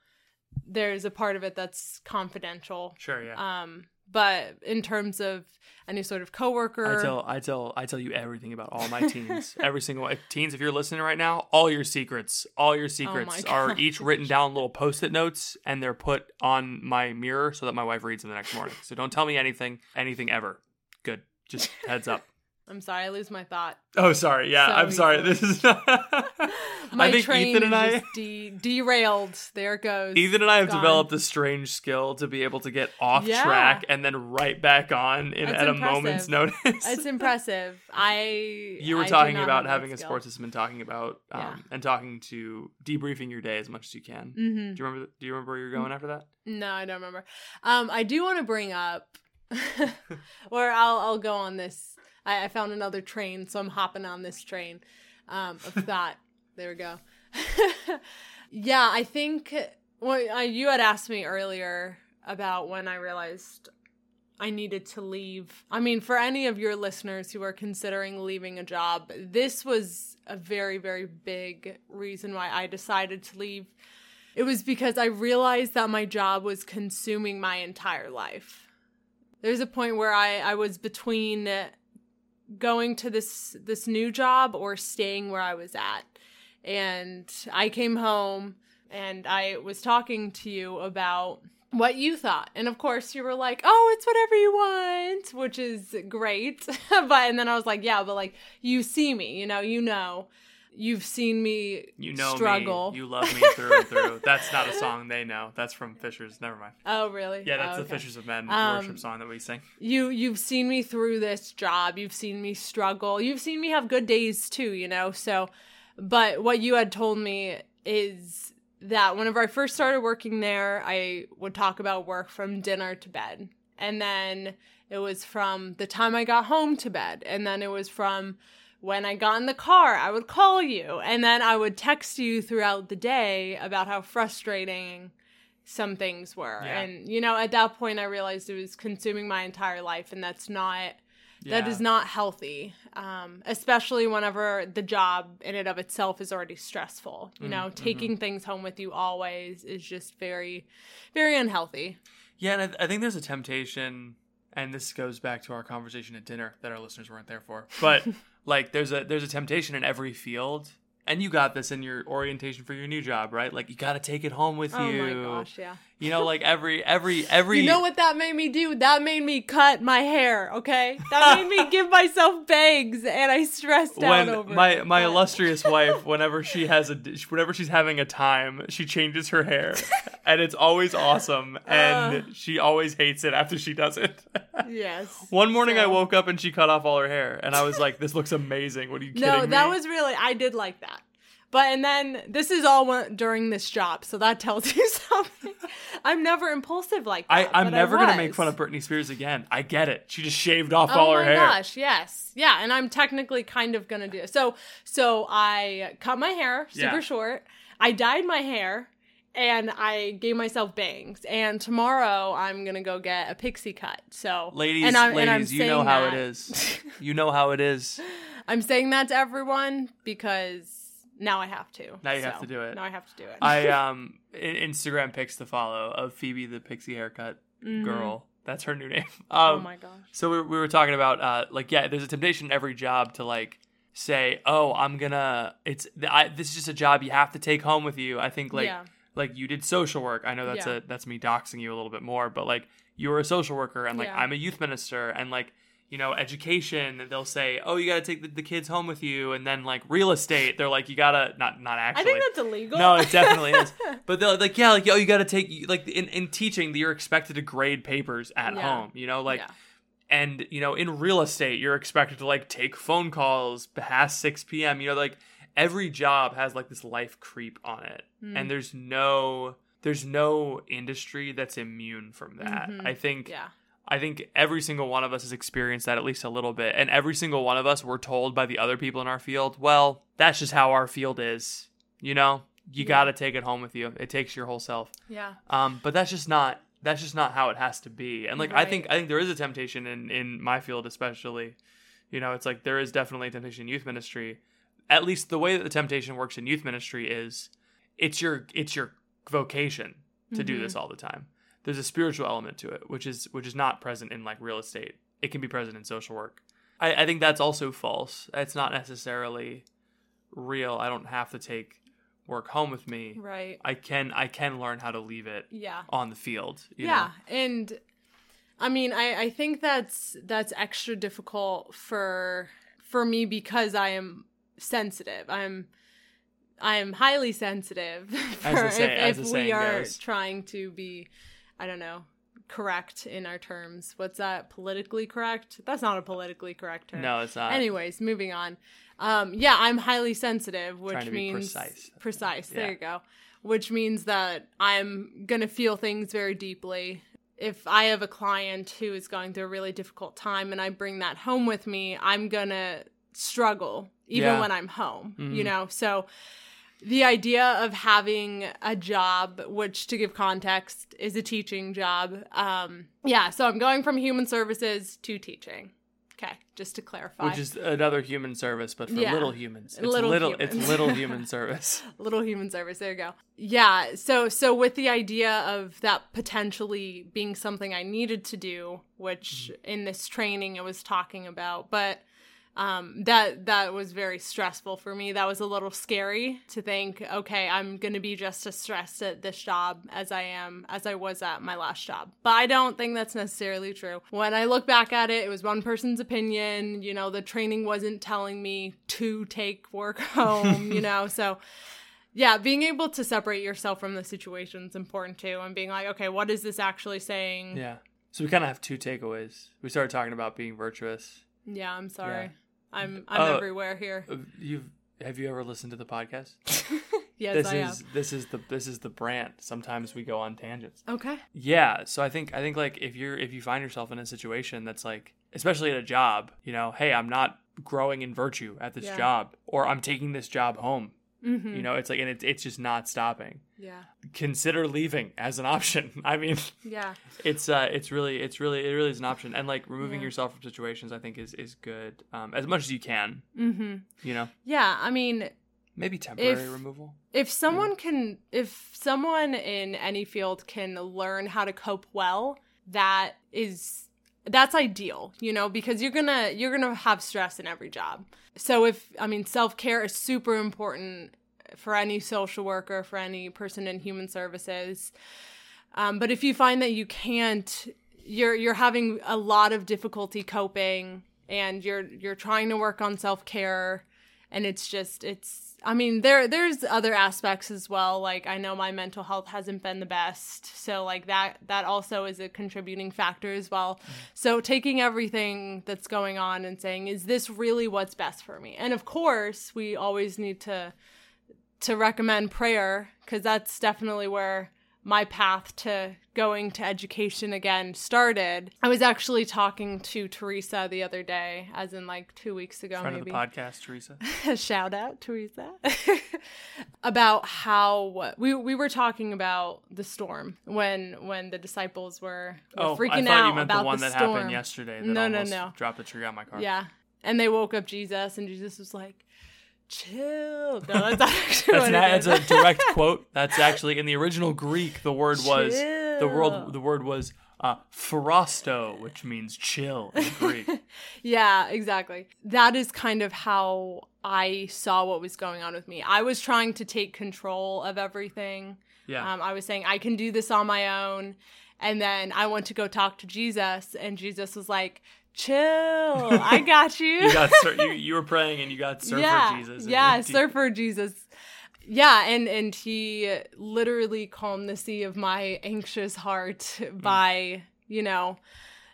there's a part of it that's confidential. Sure, yeah. Um, but in terms of any sort of coworker, I tell I tell I tell you everything about all my teens. Every single one. Teens, if you're listening right now, all your secrets, all your oh secrets Oh are each written down little post-it notes and they're put on my mirror so that my wife reads them the next morning. So don't tell me anything, anything ever. Good. Just heads up. I'm sorry, I lose my thought. Oh, sorry. Yeah, So I'm sorry. This is not... My I think train Ethan and I just de- derailed. There it goes. Ethan and I have Gone. developed a strange skill to be able to get off Yeah. track and then right back on in, That's at a moment's notice. It's impressive. I you were I talking about having a sports system and talking about um, Yeah. and talking to debriefing your day as much as you can. Mhm. Do you remember? Do you remember where you're going after that? No, I don't remember. Um, I do want to bring up, or I'll I'll go on this. I, I found another train, so I'm hopping on this train um, of thought. there we go. yeah, I think well, I, you had asked me earlier about when I realized I needed to leave. I mean, for any of your listeners who are considering leaving a job, this was a very, very big reason why I decided to leave. It was because I realized that my job was consuming my entire life. There's a point where I, I was between going to this this new job or staying where I was at. And I came home and I was talking to you about what you thought. And of course you were like, "Oh, it's whatever you want," which is great. but and then I was like, "Yeah, but like you see me, you know, you know. You've seen me You know struggle." me. You love me through and through. That's not a song they know. That's from Fishers. Never mind. oh, really? Yeah, that's Oh, the. Fishers of Men Um, worship song that we sing. you you've seen me through this job you've seen me struggle you've seen me have good days too you know so but what you had told me is that whenever i first started working there i would talk about work from dinner to bed and then it was from the time i got home to bed and then it was from when i got in the car i would call you and then i would text you throughout the day about how frustrating some things were. Yeah. And you know, at that point I realized it was consuming my entire life and that's not that Yeah. is not healthy. Um, especially whenever the job in and of itself is already stressful. You know, Mm-hmm. taking things home with you always is just very very unhealthy. Yeah, and I, I think there's a temptation, and this goes back to our conversation at dinner that our listeners weren't there for. But like, there's a there's a temptation in every field, and you got this in your orientation for your new job, right? Like, you got to take it home with Oh you. Oh my gosh, yeah. You know, like every every every. You know what that made me do? That made me cut my hair, okay? That made me give myself bangs and I stressed out when over my my illustrious wife whenever she has a whenever she's having a time she changes her hair and it's always awesome and uh. she always hates it after she does it Yes. one morning i woke up and she cut off all her hair and i was like this looks amazing what are you kidding No, me that was really I did like that. But and then this is all one, during this job, so that tells you something. I'm never impulsive like that. I, I'm but never gonna make fun of Britney Spears again. I get it. She just shaved off Oh all her hair. Oh my gosh, yes. Yeah, and I'm technically kind of gonna do it. So so I cut my hair super Yeah. short. I dyed my hair and I gave myself bangs. And tomorrow I'm gonna go get a pixie cut. So Ladies, and I'm, and I'm ladies, you know how that- it is. You know how it is. I'm saying that to everyone because now I have to. Now you have to do it. Now I have to do it. I um Instagram pics to follow of Phoebe the pixie haircut girl. That's her new name. Um, Mm-hmm. oh my gosh. So we, we were talking about uh like yeah, there's a temptation in every job to like say, oh, I'm gonna. It's I, this is just a job you have to take home with you. I think like Yeah. like you did social work. I know that's Yeah. a that's me doxing you a little bit more, but like you were a social worker and like Yeah. I'm a youth minister and like you know education they'll say oh you got to take the, the kids home with you and then like real estate they're like you gotta not not actually." I think that's illegal. no, it definitely is. But they're like, yeah, like, oh, you got to take, like, in, in teaching, you're expected to grade papers at Yeah. home, you know, like, Yeah. and, you know, in real estate, you're expected to, like, take phone calls past 6 p.m., you know, like, every job has, like, this life creep on it. Hmm. And there's no, there's no industry that's immune from that. I think, Mm-hmm. Yeah. I think every single one of us has experienced that at least a little bit. And every single one of us were told by the other people in our field, well, that's just how our field is. You know? you got to take it home with you. It takes your whole self. Yeah. Um, but that's just not that's just not how it has to be. And like I think I think there is a temptation in in my field especially. You know, it's like there is definitely a temptation in youth ministry. At least the way that the temptation works in youth ministry is it's your it's your vocation to do this all the time. There's a spiritual element to it, which is which is not present in like real estate. It can be present in social work. I, I think that's also false. It's not necessarily real. I don't have to take work home with me. Right. I can I can learn how to leave it Yeah. on the field. you yeah know? and i mean I, I think that's that's extra difficult for for me because i am sensitive i'm i'm highly sensitive for the say- as if, if we are goes. trying to be i don't know correct in our terms. What's that? Politically correct? That's not a politically correct term. No, it's not. anyways moving on. Um yeah i'm highly sensitive which Trying to be means precise. precise there you go. Which means that i'm gonna feel things very deeply. If i have a client who is going through a really difficult time and i bring that home with me i'm gonna struggle even Yeah. when i'm home you Mhm. know? So the idea of having a job which to give context is a teaching job um yeah so i'm going from human services to teaching okay just to clarify which is another human service, but for Yeah. little humans. It's Little little, humans. it's little human service. little human service there you go yeah so so with the idea of that potentially being something i needed to do which in this training it was talking about but um that that was very stressful for me that was a little scary to think okay i'm gonna be just as stressed at this job as i am as i was at my last job but i don't think that's necessarily true when i look back at it it was one person's opinion you know the training wasn't telling me to take work home you know so yeah, being able to separate yourself from the situation is important too, and being like, okay, what is this actually saying? yeah. So we kind of have two takeaways. We started talking about being virtuous. Yeah, I'm sorry. Yeah. I'm I'm Oh. everywhere here. Uh, You've have you ever listened to the podcast? Yes, this I is have. this is the this is the brand. Sometimes we go on tangents. Okay. Yeah, so I think I think like if you're if you find yourself in a situation that's like especially at a job, you know, hey, I'm not growing in virtue at this Yeah. job or I'm taking this job home. Mm-hmm. You know, it's like and it's it's just not stopping. Yeah. Consider leaving as an option. I mean, Yeah. it's uh it's really it's really it really is an option and like removing Yeah. yourself from situations I think is is good um as much as you can, Mm-hmm. you know. Yeah. I mean, Maybe temporary If- removal. if someone can, if someone in any field can learn how to cope well, that is that's ideal, you know, because you're gonna you're gonna have stress in every job. So if I mean self care is super important for any social worker, for any person in human services. Um, but if you find that you can't, you're you're having a lot of difficulty coping, and you're you're trying to work on self care, and it's just it's. I mean, there there's other aspects as well. Like I know my mental health hasn't been the best, so like that that also is a contributing factor as well. Mm-hmm. So taking everything that's going on and saying, is this really what's best for me? And of course, we always need to to recommend prayer because that's definitely where my path to going to education again started. I was actually talking to Teresa the other day, as in like two weeks ago, Friend maybe. of the podcast, Teresa. Shout out, Teresa. about how we we were talking about the storm when when the disciples were, were oh, freaking out you meant about the one the that storm. happened yesterday that No, no, no. dropped a tree on my car. Yeah. And they woke up Jesus, and Jesus was like, chill. No, that's actually That's, that's a direct quote. That's actually in the original Greek. The word was the Chill. word. The word was uh, "phrosto," which means chill in Greek. Yeah, exactly. That is kind of how I saw what was going on with me. I was trying to take control of everything. Yeah. Um, I was saying, I can do this on my own. And then I went to go talk to Jesus, and Jesus was like, chill, I got you. you got sur- you, you were praying and you got surfer yeah, Jesus. Yeah, you- surfer Jesus. Yeah, and and he literally calmed the sea of my anxious heart Hmm. by, you know,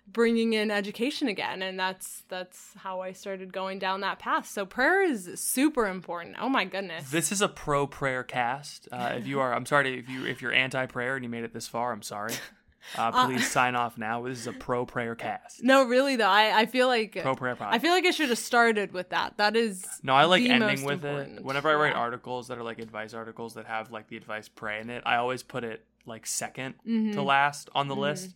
bringing in education again and that's that's how I started going down that path. So prayer is super important. Oh my goodness. This is a pro prayer cast. Uh, if you are, I'm sorry if you if you're anti prayer and you made it this far. I'm sorry. Uh, please sign off now. This is a pro prayer cast. No, really though, I, I feel like Pro prayer podcast. I feel like I should have started with that. That is No, I like ending with it. Whenever I write Yeah. articles that are like advice articles that have like the advice pray in it, I always put it like 2nd Mm-hmm. to last on the list.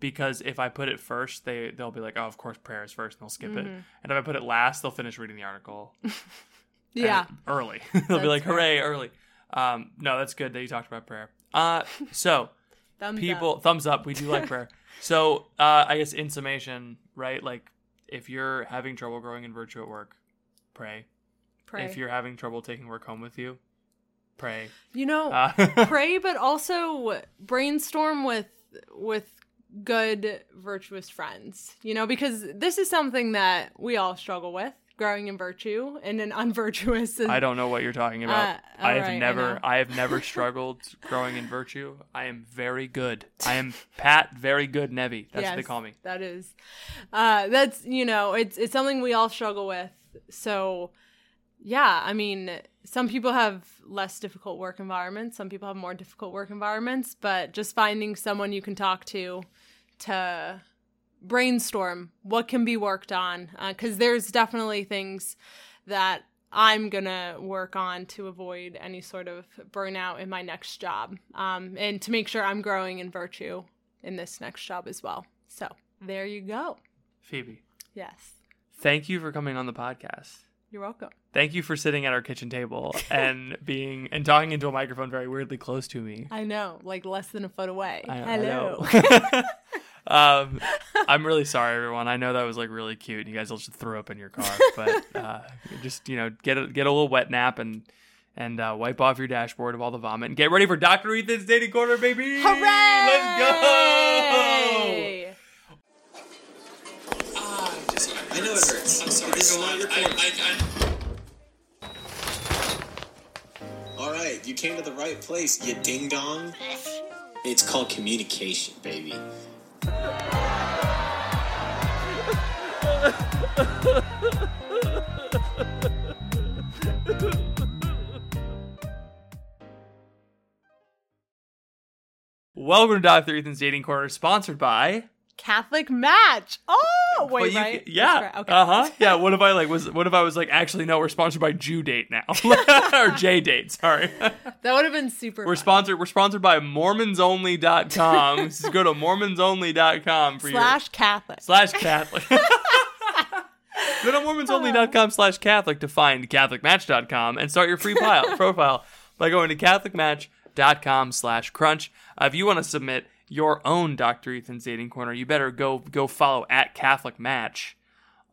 Because if I put it first, they they'll be like, "Oh, of course, prayer is first, and they'll skip it. Mm-hmm. And if I put it last, they'll finish reading the article. Yeah. early. they'll be That's like, fair. "Hooray, early!" Um, no, that's good that you talked about prayer. Uh, so Thumbs people up. thumbs up we do like prayer so uh i guess in summation right like if you're having trouble growing in virtue at work pray, Pray. if you're having trouble taking work home with you pray you know, uh, pray, but also brainstorm with with good virtuous friends. You know, because this is something that we all struggle with. Growing in virtue and an unvirtuous. i don't know what you're talking about Uh, i have alright, I never know. I, have never struggled growing in virtue i am very good i am pat very good Neve that's what they call me That is, uh, that's you know, it's it's something we all struggle with. So, yeah, I mean, some people have less difficult work environments. Some people have more difficult work environments. But just finding someone you can talk to to brainstorm what can be worked on, because there's definitely things that I'm gonna work on to avoid any sort of burnout in my next job, um, and to make sure I'm growing in virtue in this next job as well. So there you go. phoebe Yes, thank you for coming on the podcast you're welcome. Thank you for sitting at our kitchen table and being and talking into a microphone very weirdly close to me. I know, like less than a foot away. I- I Hello. know. um, I'm really sorry, everyone. I know that was like really cute. And you guys all just throw up in your car, but uh, just you know, get a get a little wet nap and and uh, wipe off your dashboard of all the vomit and get ready for Doctor Ethan's dating corner, baby. Hooray! Let's go! Hey! I know it hurts. I'm sorry. This is not your fault. All right, you came to the right place, you ding dong. It's called communication, baby. Welcome to Doctor Ethan's dating corner, sponsored by. Catholic match. Oh, wait, you right? yeah. Right. Okay. Uh huh. Yeah. What if I like was? What if I was like, actually, no, we're sponsored by Jew Date now, or J Date. Sorry. That would have been super. We're fun. sponsored. We're sponsored by MormonsOnly.com. Go to MormonsOnly.com for slash your Catholic. slash Catholic. go to MormonsOnly.com slash Catholic to find CatholicMatch.com and start your free pile, profile by going to CatholicMatch.com slash Crunch. Uh, if you want to submit your own Dr. Ethan's dating corner, you better go go follow at Catholic Match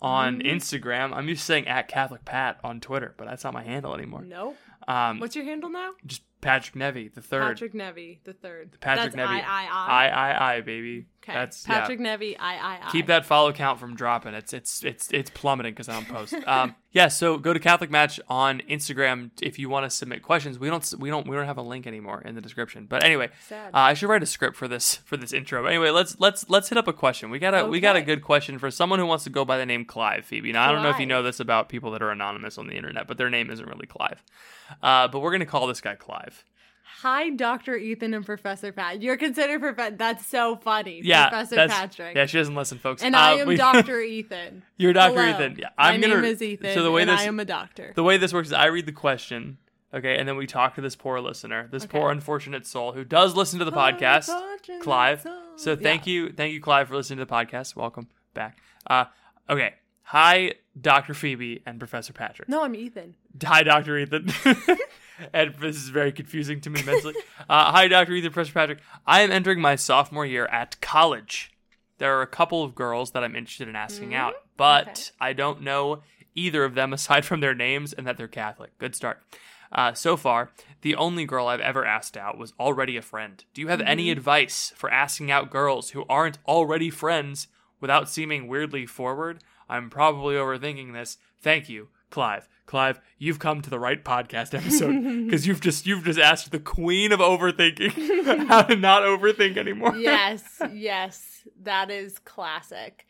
on Mm-hmm. Instagram. I'm used to saying at Catholic Pat on Twitter, but that's not my handle anymore. Nope. Um, What's your handle now? just Patrick Neve, the third. Patrick Neve, the third. Patrick That's Neve. I, I, I. I, I, I, baby. Okay. That's Patrick yeah. Neve, I, I, I. Keep that follow count from dropping. It's it's it's it's plummeting because I don't post. um, yeah. So go to Catholic Match on Instagram if you want to submit questions. We don't we don't we don't have a link anymore in the description. But anyway, uh, I should write a script for this for this intro. But anyway, let's let's let's hit up a question. We got a we got a good question for someone who wants to go by the name Clive Phoebe. Now I don't know if you Clive. know this about people that are anonymous on the internet, but their name isn't really Clive. Uh, but we're gonna call this guy Clive. Hi, Dr. Ethan and Professor Pat. You're considered Professor. That's so funny. Yeah, Professor Patrick. Yeah, she doesn't listen, folks. and Uh, I am we- Dr. Ethan. You're Dr. Hello. Ethan. Yeah, I'm gonna. name is Ethan. So the way this I am a doctor. the way this works is I read the question, okay, and then we talk to this poor listener, this poor unfortunate soul who does listen to the podcast, Clive. soul. So thank Yeah. you, thank you, Clive, for listening to the podcast. Welcome back. Uh, okay, hi, Doctor Phoebe and Professor Patrick. No, I'm Ethan. Hi, Dr. Ethan. and this is very confusing to me mentally. Uh, hi, Dr. Ethan, Professor Patrick. I am entering my sophomore year at college. There are a couple of girls that I'm interested in asking out, but Okay. I don't know either of them aside from their names and that they're Catholic. Good start. Uh, so far, the only girl I've ever asked out was already a friend. Do you have any advice for asking out girls who aren't already friends without seeming weirdly forward? I'm probably overthinking this. Thank you, Clive. Clive, you've come to the right podcast episode because you've just you've just asked the queen of overthinking how to not overthink anymore. Yes, yes, that is classic.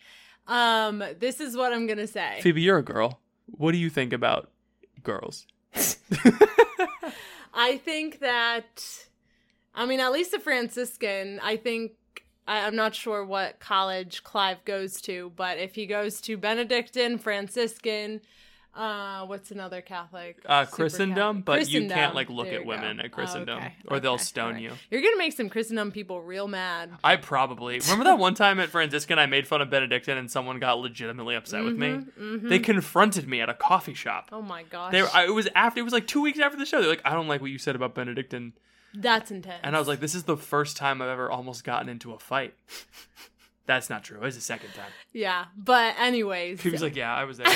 Um, this is what I'm gonna say. Phoebe, you're a girl. What do you think about girls? I think that, I mean, at least a Franciscan, I think I, I'm not sure what college Clive goes to, but if he goes to Benedictine, Franciscan, uh, what's another Catholic? Uh, Christendom, Catholic? but you can't like look There at women go. at Christendom, Oh, okay. or they'll stone Alright. you. You're gonna make some Christendom people real mad. I probably remember that one time at Franciscan I made fun of Benedictine and someone got legitimately upset with me. They confronted me at a coffee shop. Mm-hmm, Oh my gosh, They I, it was after it was like two weeks after the show. They're like, I don't like what you said about Benedictine, that's intense. and I was like, this is the first time I've ever almost gotten into a fight. That's not true. It was the second time. yeah, but anyways, He was like, yeah, I was there.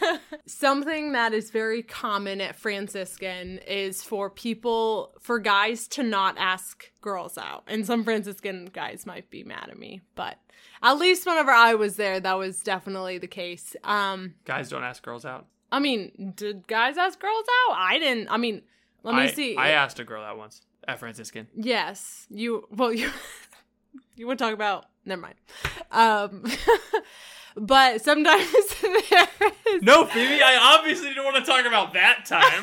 something that is very common at Franciscan is for people, for guys to not ask girls out. And some Franciscan guys might be mad at me, but at least whenever I was there, that was definitely the case. Um, Guys don't ask girls out. I mean, did guys ask girls out? I didn't. I mean, let me I, see. I asked a girl out once Franciscan. Yes, you. Well, you. you would talk about. Never mind. Um, but sometimes there is. No, Phoebe, I obviously didn't want to talk about that time.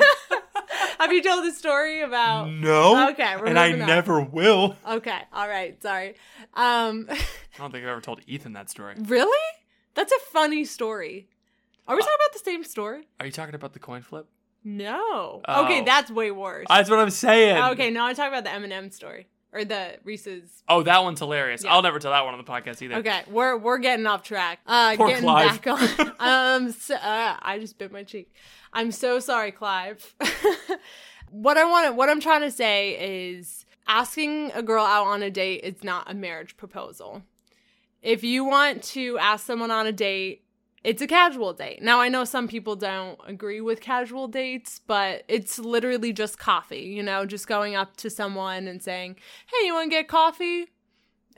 Have you told the story about? no. Okay, we're and I on. never will. Okay, all right, sorry. Um, I don't think I've ever told Ethan that story. really? That's a funny story. Are we talking about the same story? Are you talking about the coin flip? No. Oh. Okay, that's way worse. That's what I'm saying. okay, now I'm talking about the M&M story or the Reese's. Oh, that one's hilarious. Yeah. I'll never tell that one on the podcast either. Okay, we're we're getting off track. Uh, Poor getting Clive. back on. um, so, uh, I just bit my cheek. I'm so sorry, Clive. what I want, what I'm trying to say is, asking a girl out on a date is not a marriage proposal. If you want to ask someone on a date, it's a casual date. Now, I know some people don't agree with casual dates, but it's literally just coffee, you know, just going up to someone and saying, Hey, you want to get coffee?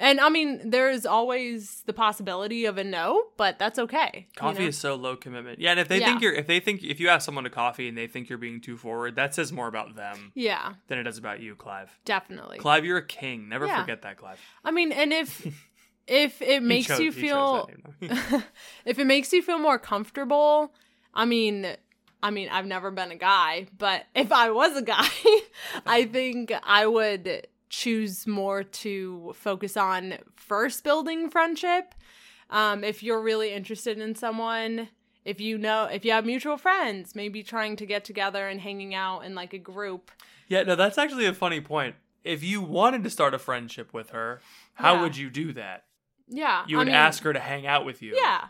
And I mean, there is always the possibility of a no, but that's okay. you Coffee know? is so low commitment. Yeah, and if they Yeah. think you're, if they think, if you ask someone to coffee and they think you're being too forward, that says more about them Yeah, than it does about you, Clive. definitely. Clive, you're a king. Never Yeah. forget that, Clive. I mean, and if if it makes chose- you feel that name, though. if it makes you feel more comfortable, I mean, I mean, I've never been a guy, but if I was a guy, I think I would choose more to focus on first building friendship. Um, if you're really interested in someone, if you know, if you have mutual friends, maybe trying to get together and hanging out in like a group. yeah, no, that's actually a funny point. If you wanted to start a friendship with her, how Yeah. would you do that? Yeah, You I would mean, ask her to hang out with you. Yeah,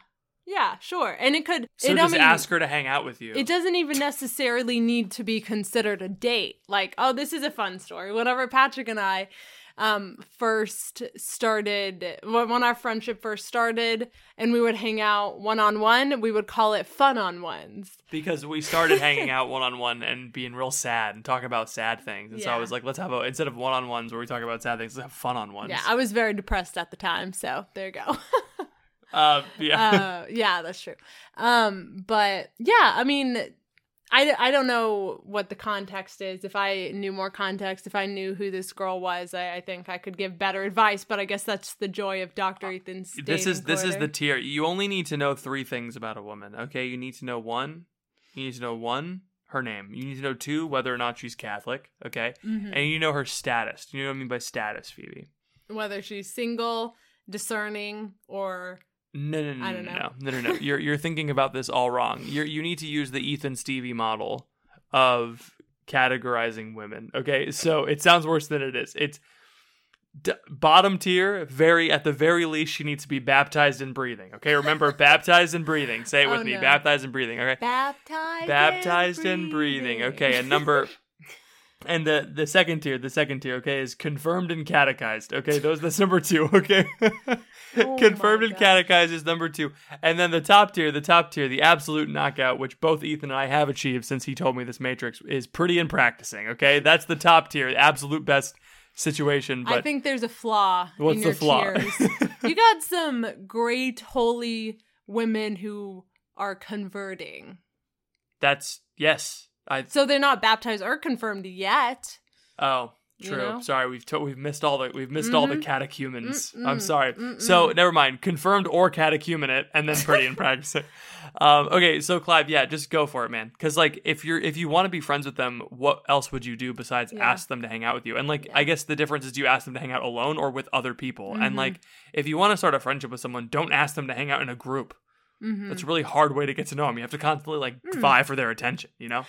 yeah, sure, and it could. So it, just I mean, ask her to hang out with you. It doesn't even necessarily need to be considered a date. Like, oh, this is a fun story. Whenever Patrick and I um first started when our friendship first started and we would hang out one on one, we would call it fun on ones. because we started hanging out one on one and being real sad and talking about sad things. And so I was like, let's have a instead of one on ones where we talk about sad things, let's have fun on ones. Yeah, I was very depressed at the time, so there you go. uh, yeah. uh, yeah, that's true. Um, but yeah, I mean, I, I don't know what the context is. If I knew more context, if I knew who this girl was, I, I think I could give better advice. But I guess that's the joy of Doctor Ethan's. this is this is the tier. You only need to know three things about a woman. Okay, you need to know one. You need to know one her name. You need to know two whether or not she's Catholic. Okay, Mhm. and you know her status. You know what I mean by status, Phoebe. whether she's single, discerning, or No, no, no, I no, don't no, know. no, no, no. You're you're thinking about this all wrong. You you need to use the Ethan Stevie model of categorizing women. Okay, so it sounds worse than it is. It's d- bottom tier. Very at the very least, she needs to be baptized in breathing. Okay, remember baptized in breathing. Say it Oh, with me. no. Baptized in breathing. Okay, baptized. baptized in breathing. Okay, and number. And the the second tier, the second tier, okay, is confirmed and catechized. Okay, those that's number two. Okay, Oh confirmed and catechized is number two, and then the top tier, the top tier, the absolute knockout, which both Ethan and I have achieved since he told me this matrix is pretty in practicing. Okay, that's the top tier, the absolute best situation. But I think there's a flaw What's the flaw? you got some great holy women who are converting. that's yes. I So they're not baptized or confirmed yet. oh you True. know? Sorry, we've to- we've missed all the we've missed all the Mhm. catechumens. Mm-mm. I'm sorry. Mm-mm. So never mind. Confirmed or catechumenate, and then pretty in practice. Um, okay, so Clive, yeah, just go for it, man. Because like, if you're if you want to be friends with them, what else would you do besides Yeah. ask them to hang out with you? And like, Yeah. I guess the difference is do you ask them to hang out alone or with other people? Mhm. And like, if you want to start a friendship with someone, don't ask them to hang out in a group. Mhm. That's a really hard way to get to know them. You have to constantly like Mm. vie for their attention. You know?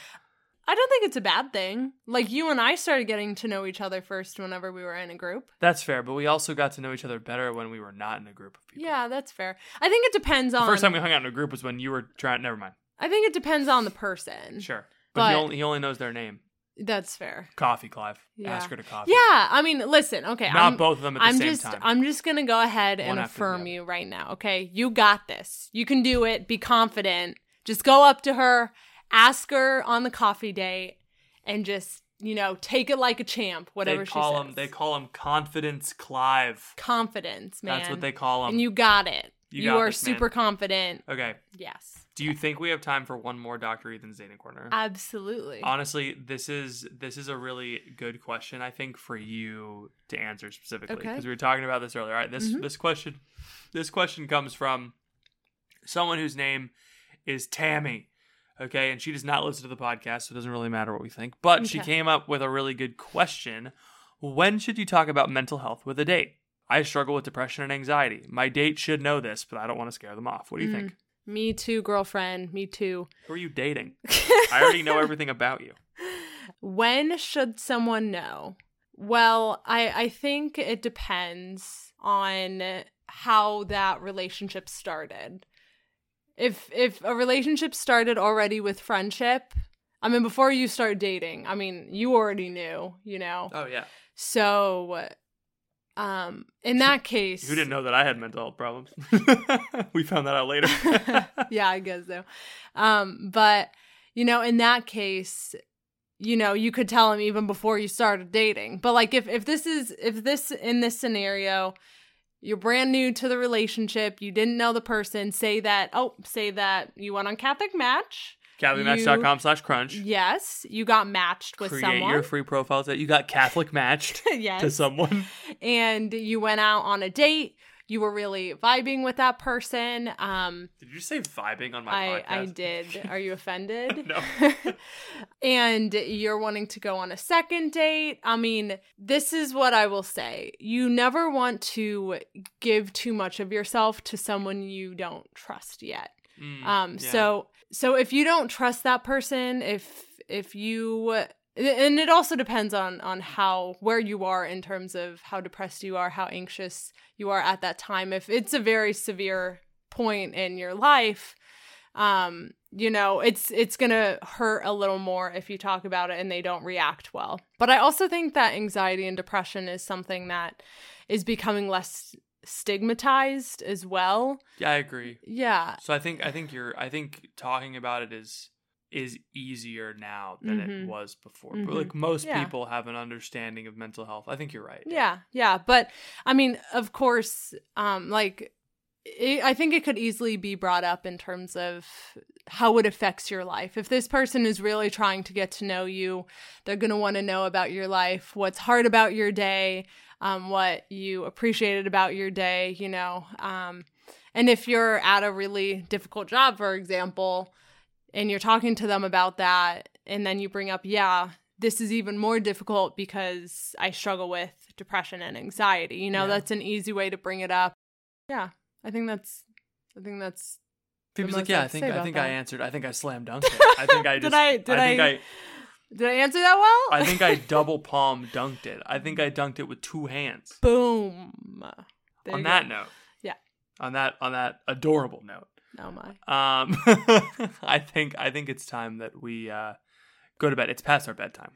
I don't think it's a bad thing. Like you and I started getting to know each other first whenever we were in a group. That's fair. But we also got to know each other better when we were not in a group of people. Yeah, that's fair. I think it depends The on. first time we hung out in a group was when you were trying. Never mind. I think it depends on the person. Sure. But, he, only, he only knows their name. That's fair. Coffee, Clive. Yeah. Ask her to coffee. Yeah, I mean, listen, okay. Not I'm, both of them at the I'm same just, time. I'm just gonna go ahead One and affirm you right now. Okay, you got this. You can do it. Be confident. Just go up to her, ask her on the coffee date, and just you know take it like a champ. Whatever they call she him. says. They call him Confidence Clive. confidence, man. That's what they call him. And you got it. You You, got are this, man. super confident. okay. Yes, Do you think we have time for one more Doctor Ethan's dating corner? absolutely. Honestly, this is this is a really good question. I think for you to answer specifically Okay. because we were talking about this earlier. All right, this Mhm. this question this question comes from someone whose name is Tammy. Okay, and she does not listen to the podcast, so it doesn't really matter what we think. But she came up with a really good question. When should you talk about mental health with a date? I struggle with depression and anxiety. My date should know this, but I don't want to scare them off. What do you mm. think? Me too, girlfriend. Me too. Who are you dating? I already know everything about you. When should someone know? Well, I I think it depends on how that relationship started. If if a relationship started already with friendship, I mean before you start dating, I mean you already knew, you know. Oh yeah. So um in that case Who didn't know that I had mental health problems? we found that out later. yeah, I guess so. Um, but you know, in that case, you know, you could tell him even before you started dating. But like if if this is if this in this scenario, you're brand new to the relationship, you didn't know the person, say that, oh, say that you went on Catholic Match. CatholicMatch.com slash crunch. Yes, you got matched with Create someone. your free profiles that you got Catholic matched yes. to someone. and you went out on a date. You were really vibing with that person. Um, Did you say vibing on my I, podcast? I did. Are you offended? No. and you're wanting to go on a second date. I mean, this is what I will say. You never want to give too much of yourself to someone you don't trust yet. Mm, Um yeah. so so if you don't trust that person, if if you and it also depends on on how where you are in terms of how depressed you are, how anxious you are at that time. If it's a very severe point in your life, um you know it's it's gonna hurt a little more if you talk about it and they don't react well but i also think that anxiety and depression is something that is becoming less stigmatized as well yeah, I agree. yeah So I think I think you're I think talking about it is is easier now than Mhm. it was before. Mhm. But like most Yeah. people have an understanding of mental health. I think you're right. yeah yeah but i mean of course um like it, i think it could easily be brought up in terms of how it affects your life if this person is really trying to get to know you they're going to want to know about your life what's hard about your day um, what you appreciated about your day you know um, and if you're at a really difficult job for example and you're talking to them about that and then you bring up yeah this is even more difficult because i struggle with depression and anxiety you know Yeah. that's an easy way to bring it up yeah i think that's i think that's Phoebe's like, yeah, I I think I think I answered. I think I slam dunked it. I think I just Did. I- did think I- I. did i answer that well I think I double palm dunked it. I think I dunked it with two hands. boom There on that go. note. Yeah. On that on that adorable note. Oh my Um I think I think it's time that we uh go to bed. It's past our bedtime.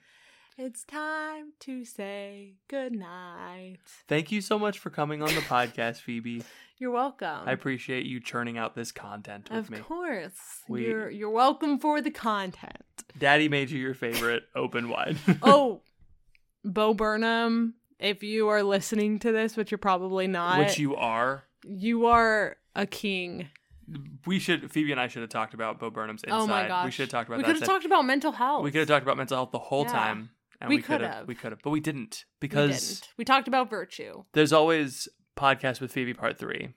it's time to say good night Thank you so much for coming on the podcast, Phoebe. you're welcome I appreciate you churning out this content with of me. Of course We- you're you're welcome for the content Daddy made you your favorite open wide. oh bo burnham if you are listening to this which you're probably not Which you are. you are a king We should Phoebe and I should have talked about Bo Burnham's inside. oh my gosh We should have talked about we that. We could have talked about mental health We could have talked about mental health the whole Yeah. time And We could could've. We could have, but we didn't We because didn't. We talked about virtue. there's always podcast with Phoebe part three.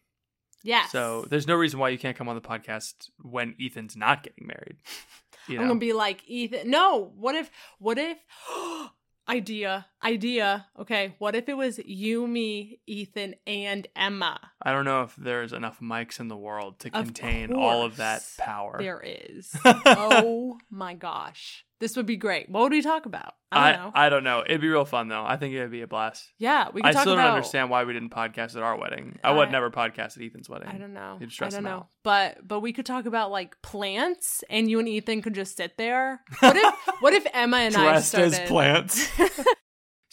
Yes. So there's no reason why you can't come on the podcast when Ethan's not getting married. You know? I'm gonna be like Ethan. No. What if? What if? idea. Idea. Okay. What if it was you, me, Ethan, and Emma? I don't know if there's enough mics in the world to Of contain all of that power. There is. oh my gosh. This would be great. What would we talk about? I don't know. I don't know. It'd be real fun though. I think it'd be a blast. yeah, we could I talk still about. don't understand why we didn't podcast at our wedding. I would never podcast at Ethan's wedding. I don't know. It'd I don't know. out. But but we could talk about like plants, and you and Ethan could just sit there. What if what if Emma and I Dressed started? as plants.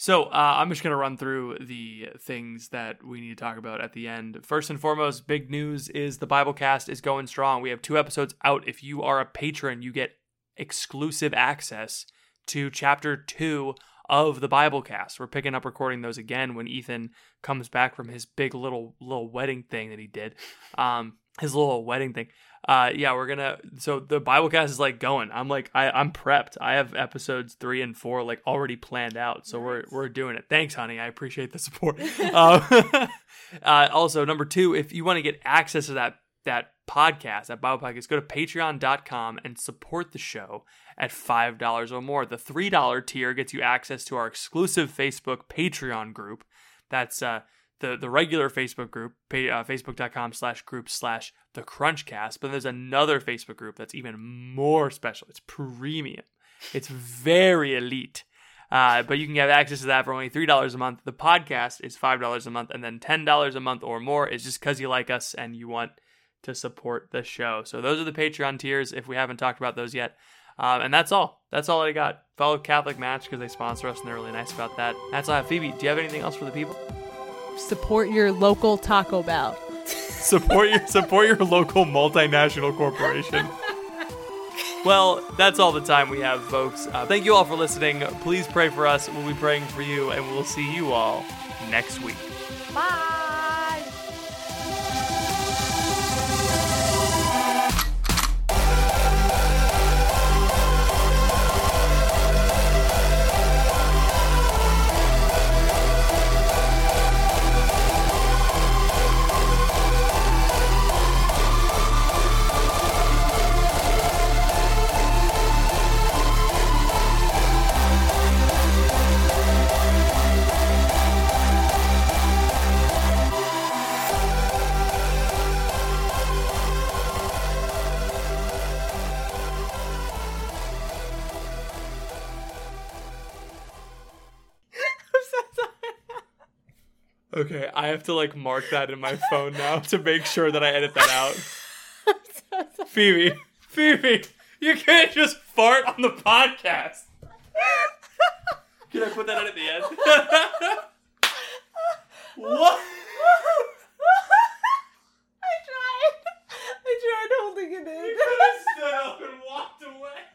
So uh, I'm just gonna run through the things that we need to talk about at the end. First and foremost, big news is the Biblecast is going strong. We have two episodes out. If you are a patron, you get exclusive access to chapter two of the Biblecast. We're picking up recording those again when Ethan comes back from his big little little wedding thing that he did. Um, his little wedding thing. Uh, yeah, we're gonna. So the Biblecast is like going. I'm like, I, I'm prepped. I have episodes three and four like already planned out. So we're we're doing it. Thanks, honey. I appreciate the support. um, uh, also, number two, if you want to get access to that that podcast, that Bible podcast, go to patreon.com and support the show at $5 or more. The $3 tier gets you access to our exclusive Facebook Patreon group. That's uh, the, the regular Facebook group, uh, facebook.com slash group slash the Crunchcast. But there's another Facebook group that's even more special. It's premium. It's very elite. Uh, but you can have access to that for only $3 a month. The podcast is $5 a month. And then $10 a month or more is just because you like us and you want to support the show. So those are the Patreon tiers if we haven't talked about those yet. Um, and that's all. That's all I got. Follow Catholic Match because they sponsor us and they're really nice about that. That's all I have. Phoebe, do you have anything else for the people? Support your local Taco Bell. support your support your local multinational corporation. Well, that's all the time we have, folks. Uh, thank you all for listening. Please pray for us. We'll be praying for you, and we'll see you all next week. Bye. Have to like mark that in my phone now to make sure that I edit that out. Phoebe, Phoebe, you can't just fart on the podcast. Can I put that in at the end? what? I tried. I tried holding it in. You could have stood up and walked away.